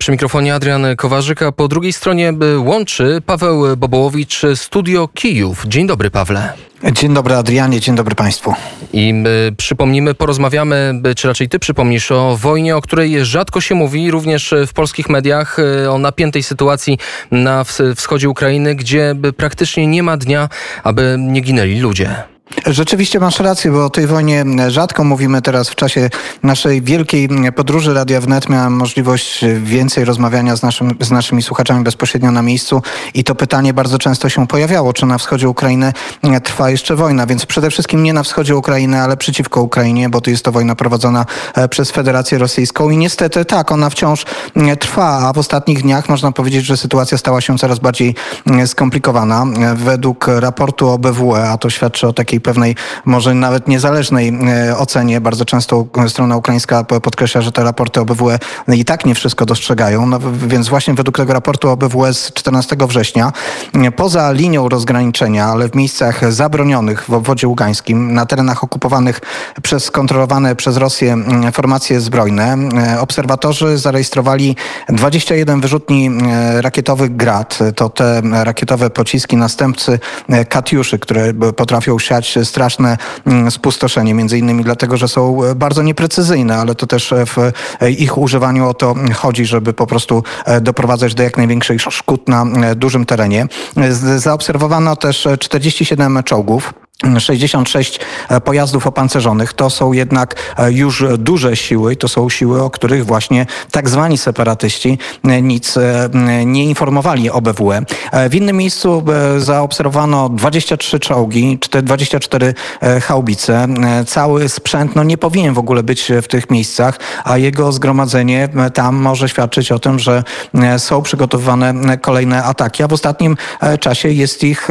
Przy mikrofonie Adrian Kowarzyka, po drugiej stronie łączy Paweł Bobołowicz, Studio Kijów. Dzień dobry, Pawle. Dzień dobry Adrianie, dzień dobry Państwu. I y, przypomnimy, porozmawiamy, y, czy raczej Ty przypomnisz o wojnie, o której rzadko się mówi, również w polskich mediach, o napiętej sytuacji na wschodzie Ukrainy, gdzie praktycznie nie ma dnia, aby nie ginęli ludzie. Rzeczywiście masz rację, bo o tej wojnie rzadko mówimy teraz w czasie naszej wielkiej podróży Radia Wnet. Miałem możliwość więcej rozmawiania z, naszym, z naszymi słuchaczami bezpośrednio na miejscu i to pytanie bardzo często się pojawiało, czy na wschodzie Ukrainy trwa jeszcze wojna, więc przede wszystkim nie na wschodzie Ukrainy, ale przeciwko Ukrainie, bo to jest to wojna prowadzona e, przez Federację Rosyjską i niestety tak, ona wciąż trwa, a w ostatnich dniach można powiedzieć, że sytuacja stała się coraz bardziej skomplikowana. Według raportu OBWE, a to świadczy o takiej pewnej, może nawet niezależnej e, ocenie. Bardzo często strona ukraińska podkreśla, że te raporty OBWE i tak nie wszystko dostrzegają. No, więc właśnie według tego raportu OBWE z 14 września, poza linią rozgraniczenia, ale w miejscach zabronionych w obwodzie ługańskim, na terenach okupowanych przez kontrolowane przez Rosję formacje zbrojne, e, obserwatorzy zarejestrowali 21 wyrzutni e, rakietowych Grad. To te rakietowe pociski następcy Katiuszy, które potrafią siać straszne mm, spustoszenie, między innymi dlatego, że są bardzo nieprecyzyjne, ale to też w ich używaniu o to chodzi, żeby po prostu e, doprowadzać do jak największych szkód na e, dużym terenie. Zaobserwowano też 47 czołgów. 66 e, pojazdów opancerzonych to są jednak e, już duże siły, to są siły, o których właśnie tak zwani separatyści e, nic nie informowali OBWE. W innym miejscu zaobserwowano 23 czołgi, 24 haubice. Cały sprzęt no, nie powinien w ogóle być w tych miejscach, a jego zgromadzenie tam może świadczyć o tym, że są przygotowywane kolejne ataki, a w ostatnim czasie jest ich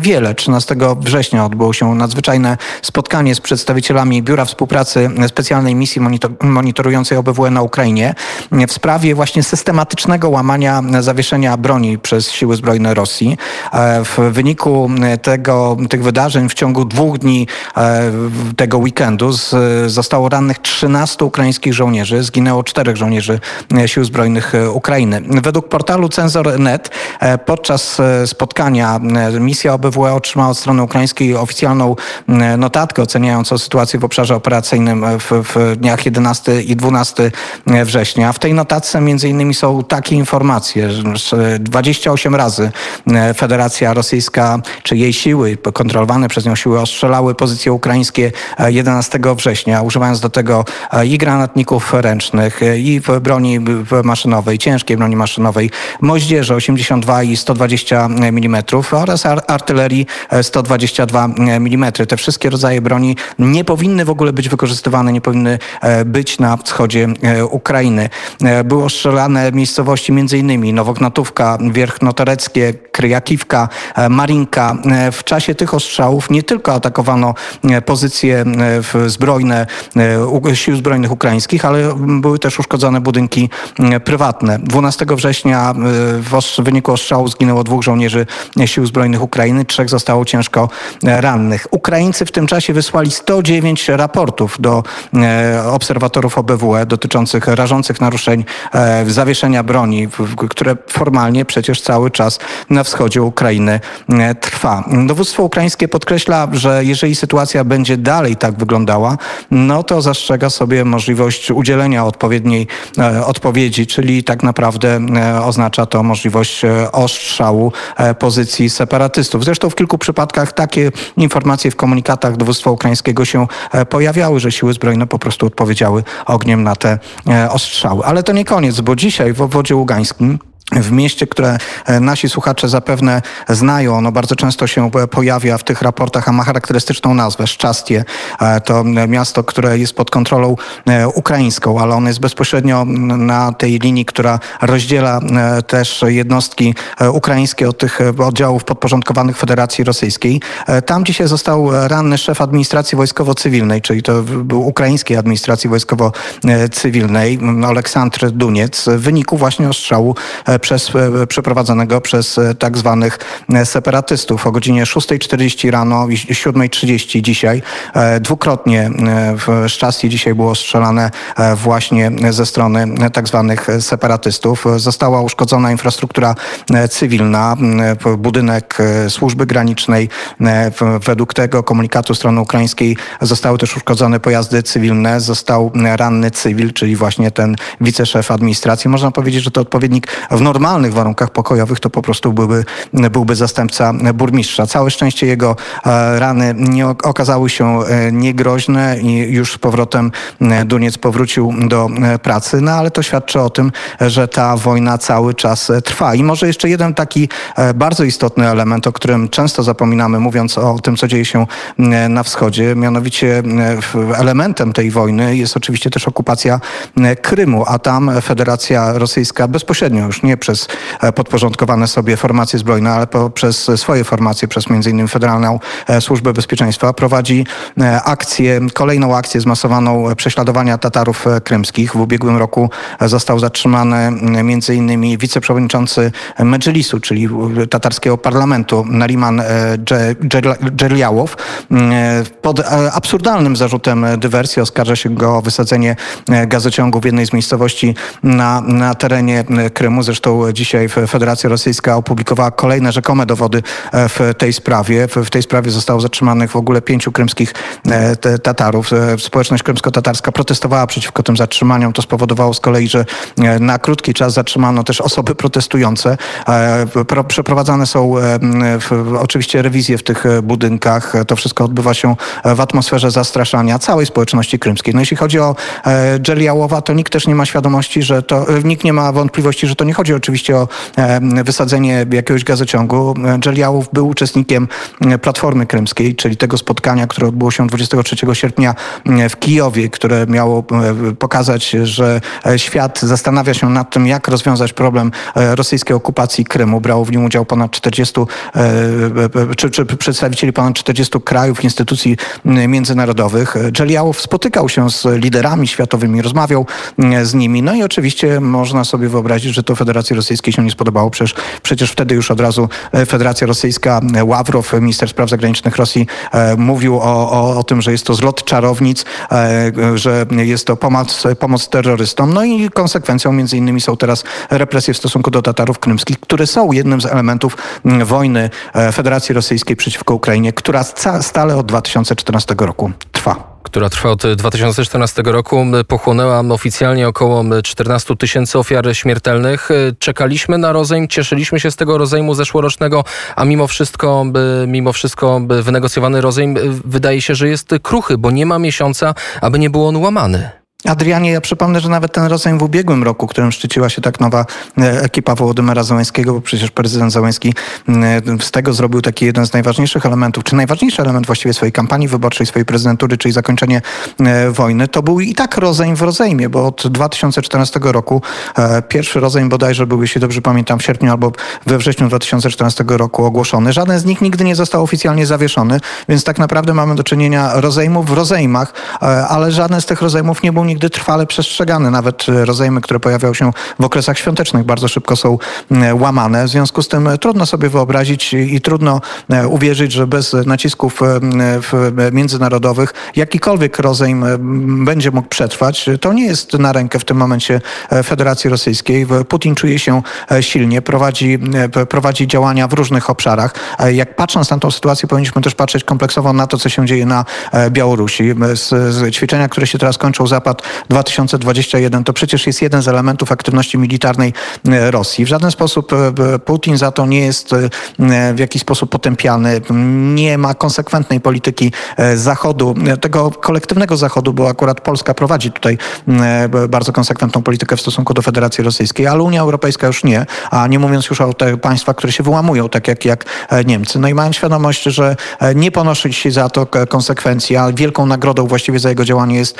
wiele. 13 września odbyło odbyło się nadzwyczajne spotkanie z przedstawicielami Biura Współpracy Specjalnej Misji Monitorującej OBWE na Ukrainie w sprawie właśnie systematycznego łamania zawieszenia broni przez siły zbrojne Rosji. E, w wyniku tego, tych wydarzeń w ciągu dwóch dni e, tego weekendu zostało rannych 13 ukraińskich żołnierzy, zginęło czterech żołnierzy e, sił zbrojnych Ukrainy. Według portalu Cenzor.net podczas spotkania misja OBWE otrzymała od strony ukraińskiej oficjalną oficjalną e, notatkę oceniającą sytuację w obszarze operacyjnym w, w dniach 11 i 12 września. W tej notatce między innymi są takie informacje, że 28 razy e, Federacja Rosyjska czy jej siły, kontrolowane przez nią siły ostrzelały pozycje ukraińskie 11 e, września, używając do tego i granatników ręcznych, i broni maszynowej, ciężkiej broni maszynowej, moździerze 82 i 120 mm oraz artylerii 122 mm. Te wszystkie rodzaje broni nie powinny w ogóle być wykorzystywane, nie powinny e, być na wschodzie e, Ukrainy. Było strzelane miejscowości m.in. Nowognatówka, Wierchnotoreckie, Kryjakiwka, Marinka. W czasie tych ostrzałów nie tylko atakowano pozycje zbrojne sił zbrojnych ukraińskich, ale były też uszkodzone budynki prywatne. 12 września w wyniku ostrzału zginęło dwóch żołnierzy sił zbrojnych Ukrainy, trzech zostało ciężko rannych rannych. Ukraińcy w tym czasie wysłali 109 raportów do e, obserwatorów OBWE dotyczących rażących naruszeń e, zawieszenia broni, które formalnie przecież cały czas na wschodzie Ukrainy e, trwa. Dowództwo ukraińskie podkreśla, że jeżeli sytuacja będzie dalej tak wyglądała, no to zastrzega sobie możliwość udzielenia odpowiedniej odpowiedzi, czyli tak naprawdę oznacza to możliwość ostrzału pozycji separatystów. Zresztą w kilku przypadkach takie informacje w komunikatach dowództwa ukraińskiego się e, pojawiały, że siły zbrojne po prostu odpowiedziały ogniem na te e, ostrzały. Ale to nie koniec, bo dzisiaj w obwodzie ługańskim w mieście, które e, nasi słuchacze zapewne znają. Ono bardzo często się pojawia w tych raportach, a ma charakterystyczną nazwę Szczastie. E, to miasto, które jest pod kontrolą e, ukraińską, ale ono jest bezpośrednio na tej linii, która rozdziela też jednostki ukraińskie od tych oddziałów podporządkowanych Federacji Rosyjskiej. Tam dzisiaj został ranny szef administracji wojskowo-cywilnej, czyli to był ukraińskiej administracji wojskowo-cywilnej, Aleksandr Duniec, w wyniku właśnie ostrzału przez, przeprowadzonego przez tak zwanych separatystów. O godzinie 6.40 rano i 7.30 dzisiaj dwukrotnie w Szczastie dzisiaj było strzelane właśnie ze strony tak zwanych separatystów. Została uszkodzona infrastruktura cywilna, budynek służby granicznej. Według tego komunikatu strony ukraińskiej zostały też uszkodzone pojazdy cywilne, został ranny cywil, czyli właśnie ten wiceszef administracji. Można powiedzieć, że to odpowiednik w normalnych warunkach pokojowych to po prostu byłby, byłby zastępca burmistrza. Całe szczęście jego e, rany nie okazały się e, niegroźne i już z powrotem e, Duniec powrócił do pracy, no ale to świadczy o tym, że ta wojna cały czas trwa. I może jeszcze jeden taki bardzo istotny element, o którym często zapominamy, mówiąc o tym, co dzieje się na wschodzie, mianowicie elementem tej wojny jest oczywiście też okupacja Krymu, a tam Federacja Rosyjska bezpośrednio, już nie przez podporządkowane sobie formacje zbrojne, ale przez swoje formacje, przez innymi Federalną Służbę Bezpieczeństwa, prowadzi akcję, kolejną akcję zmasowaną prześladowania Tatarów krymskich. W ubiegłym roku został zatrzymany innymi wiceprzewodniczący Medżlisu, czyli tatarskiego parlamentu, Nariman Dżerliałow. Pod absurdalnym zarzutem dywersji oskarża się go o wysadzenie gazociągu w jednej z miejscowości na, na terenie Krymu. Zresztą dzisiaj Federacja Rosyjska opublikowała kolejne rzekome dowody w tej sprawie. W tej sprawie zostało zatrzymanych w ogóle pięciu krymskich Tatarów. Społeczność krymsko-tatarska protestowała przeciwko tym zatrzymaniom. To spowodowało z kolei, że na krótki czas zatrzymano też osoby protestujące. Przeprowadzane są oczywiście rewizje w tych budynkach. To wszystko odbywa się w atmosferze zastraszania całej społeczności krymskiej. No jeśli chodzi o Dżeliałowa, to nikt też nie ma świadomości, że to, nikt nie ma wątpliwości, że to nie chodzi oczywiście o wysadzenie jakiegoś gazociągu. Dżeliałow był uczestnikiem Platformy Krymskiej, czyli tego spotkania, które odbyło się 23 sierpnia w Kijowie, które miało pokazać, że świat zastanawia się nad tym, jak rozwiązać problem rosyjskiej okupacji Krymu. Brało w nim udział ponad 40, czy, czy przedstawicieli ponad 40 krajów, instytucji międzynarodowych. Dżeliałow spotykał się z liderami światowymi, rozmawiał z nimi. No i oczywiście można sobie wyobrazić, że to Federacji Rosyjskiej się nie spodobało. Przecież, przecież wtedy już od razu Federacja Rosyjska, Ławrow, minister spraw zagranicznych Rosji, mówił o, o, o tym, że jest to zlot czarownic, że jest to pomoc, pomoc terrorystom. No i konsekwencją między innymi są teraz represje w stosunku do Tatarów krymskich, które są jednym z elementów wojny Federacji Rosyjskiej przeciwko Ukrainie, która stale od 2014 roku trwa która trwa od 2014 roku, pochłonęła oficjalnie około 14 tysięcy ofiar śmiertelnych. Czekaliśmy na rozejm, cieszyliśmy się z tego rozejmu zeszłorocznego, a mimo wszystko, mimo wszystko wynegocjowany rozejm wydaje się, że jest kruchy, bo nie ma miesiąca, aby nie był on łamany. Adrianie, ja przypomnę, że nawet ten rozejm w ubiegłym roku, którym szczyciła się tak nowa e, ekipa Wołodymyra Załęskiego, bo przecież prezydent Załęski z tego zrobił taki jeden z najważniejszych elementów, czy najważniejszy element właściwie swojej kampanii wyborczej, swojej prezydentury, czyli zakończenie e, wojny, to był i tak rozejm w rozejmie, bo od 2014 roku e, pierwszy rozejm bodajże był, jeśli dobrze pamiętam, w sierpniu albo we wrześniu 2014 roku ogłoszony. Żaden z nich nigdy nie został oficjalnie zawieszony, więc tak naprawdę mamy do czynienia rozejmów w rozejmach, ale żaden z tych rozejmów nie był nigdy trwale przestrzegane. Nawet rozejmy, które pojawiają się w okresach świątecznych, bardzo szybko są mm, łamane. W związku z tym trudno sobie wyobrazić i trudno e, uwierzyć, że bez nacisków e, międzynarodowych jakikolwiek rozejm będzie mógł przetrwać. To nie jest na rękę w tym momencie e, Federacji Rosyjskiej. Putin czuje się silnie, prowadzi, prowadzi działania w różnych obszarach. Jak patrząc na tę sytuację, powinniśmy też patrzeć kompleksowo na to, co się dzieje na Białorusi. Z, z ćwiczenia, które się teraz kończą, Zapad 2021 to przecież jest jeden z elementów aktywności militarnej e, Rosji. W żaden sposób e, Putin za to nie jest e, w jakiś sposób potępiany. Nie ma konsekwentnej polityki Zachodu, tego kolektywnego Zachodu, bo akurat Polska prowadzi tutaj bardzo konsekwentną politykę w stosunku do Federacji Rosyjskiej, ale Unia Europejska już nie, a nie mówiąc już o tych państwach, które się wyłamują, tak jak, jak Niemcy. No i mają świadomość, że nie ponosi się za to konsekwencji, a wielką nagrodą właściwie za jego działanie jest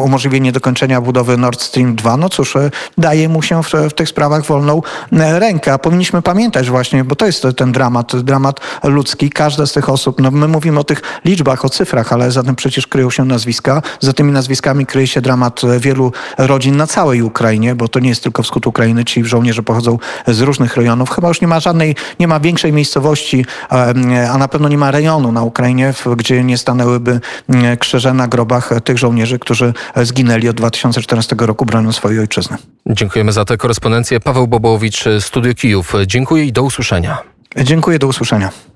umożliwienie dokończenia budowy Nord Stream 2, no cóż, e, daje mu się w, w tych sprawach wolną e, rękę. A powinniśmy pamiętać właśnie, bo to jest ten dramat, dramat ludzki. Każda z tych osób, no my mówimy o tych liczbach, o cyfrach, ale za tym przecież kryją się nazwiska. Za tymi nazwiskami kryje się dramat wielu rodzin na całej Ukrainie, bo to nie jest tylko wschód Ukrainy, ci żołnierze pochodzą z różnych rejonów. Chyba już nie ma żadnej, nie ma większej miejscowości, a na pewno nie ma rejonu na Ukrainie, gdzie nie stanęłyby krzyże na grobach tych żołnierzy, którzy zginęli od 2014 roku broniąc swojej ojczyzny. Dziękujemy za tę korespondencję. Paweł Bobowicz, Studio Kijów. Dziękuję i do usłyszenia. Dziękuję, do usłyszenia.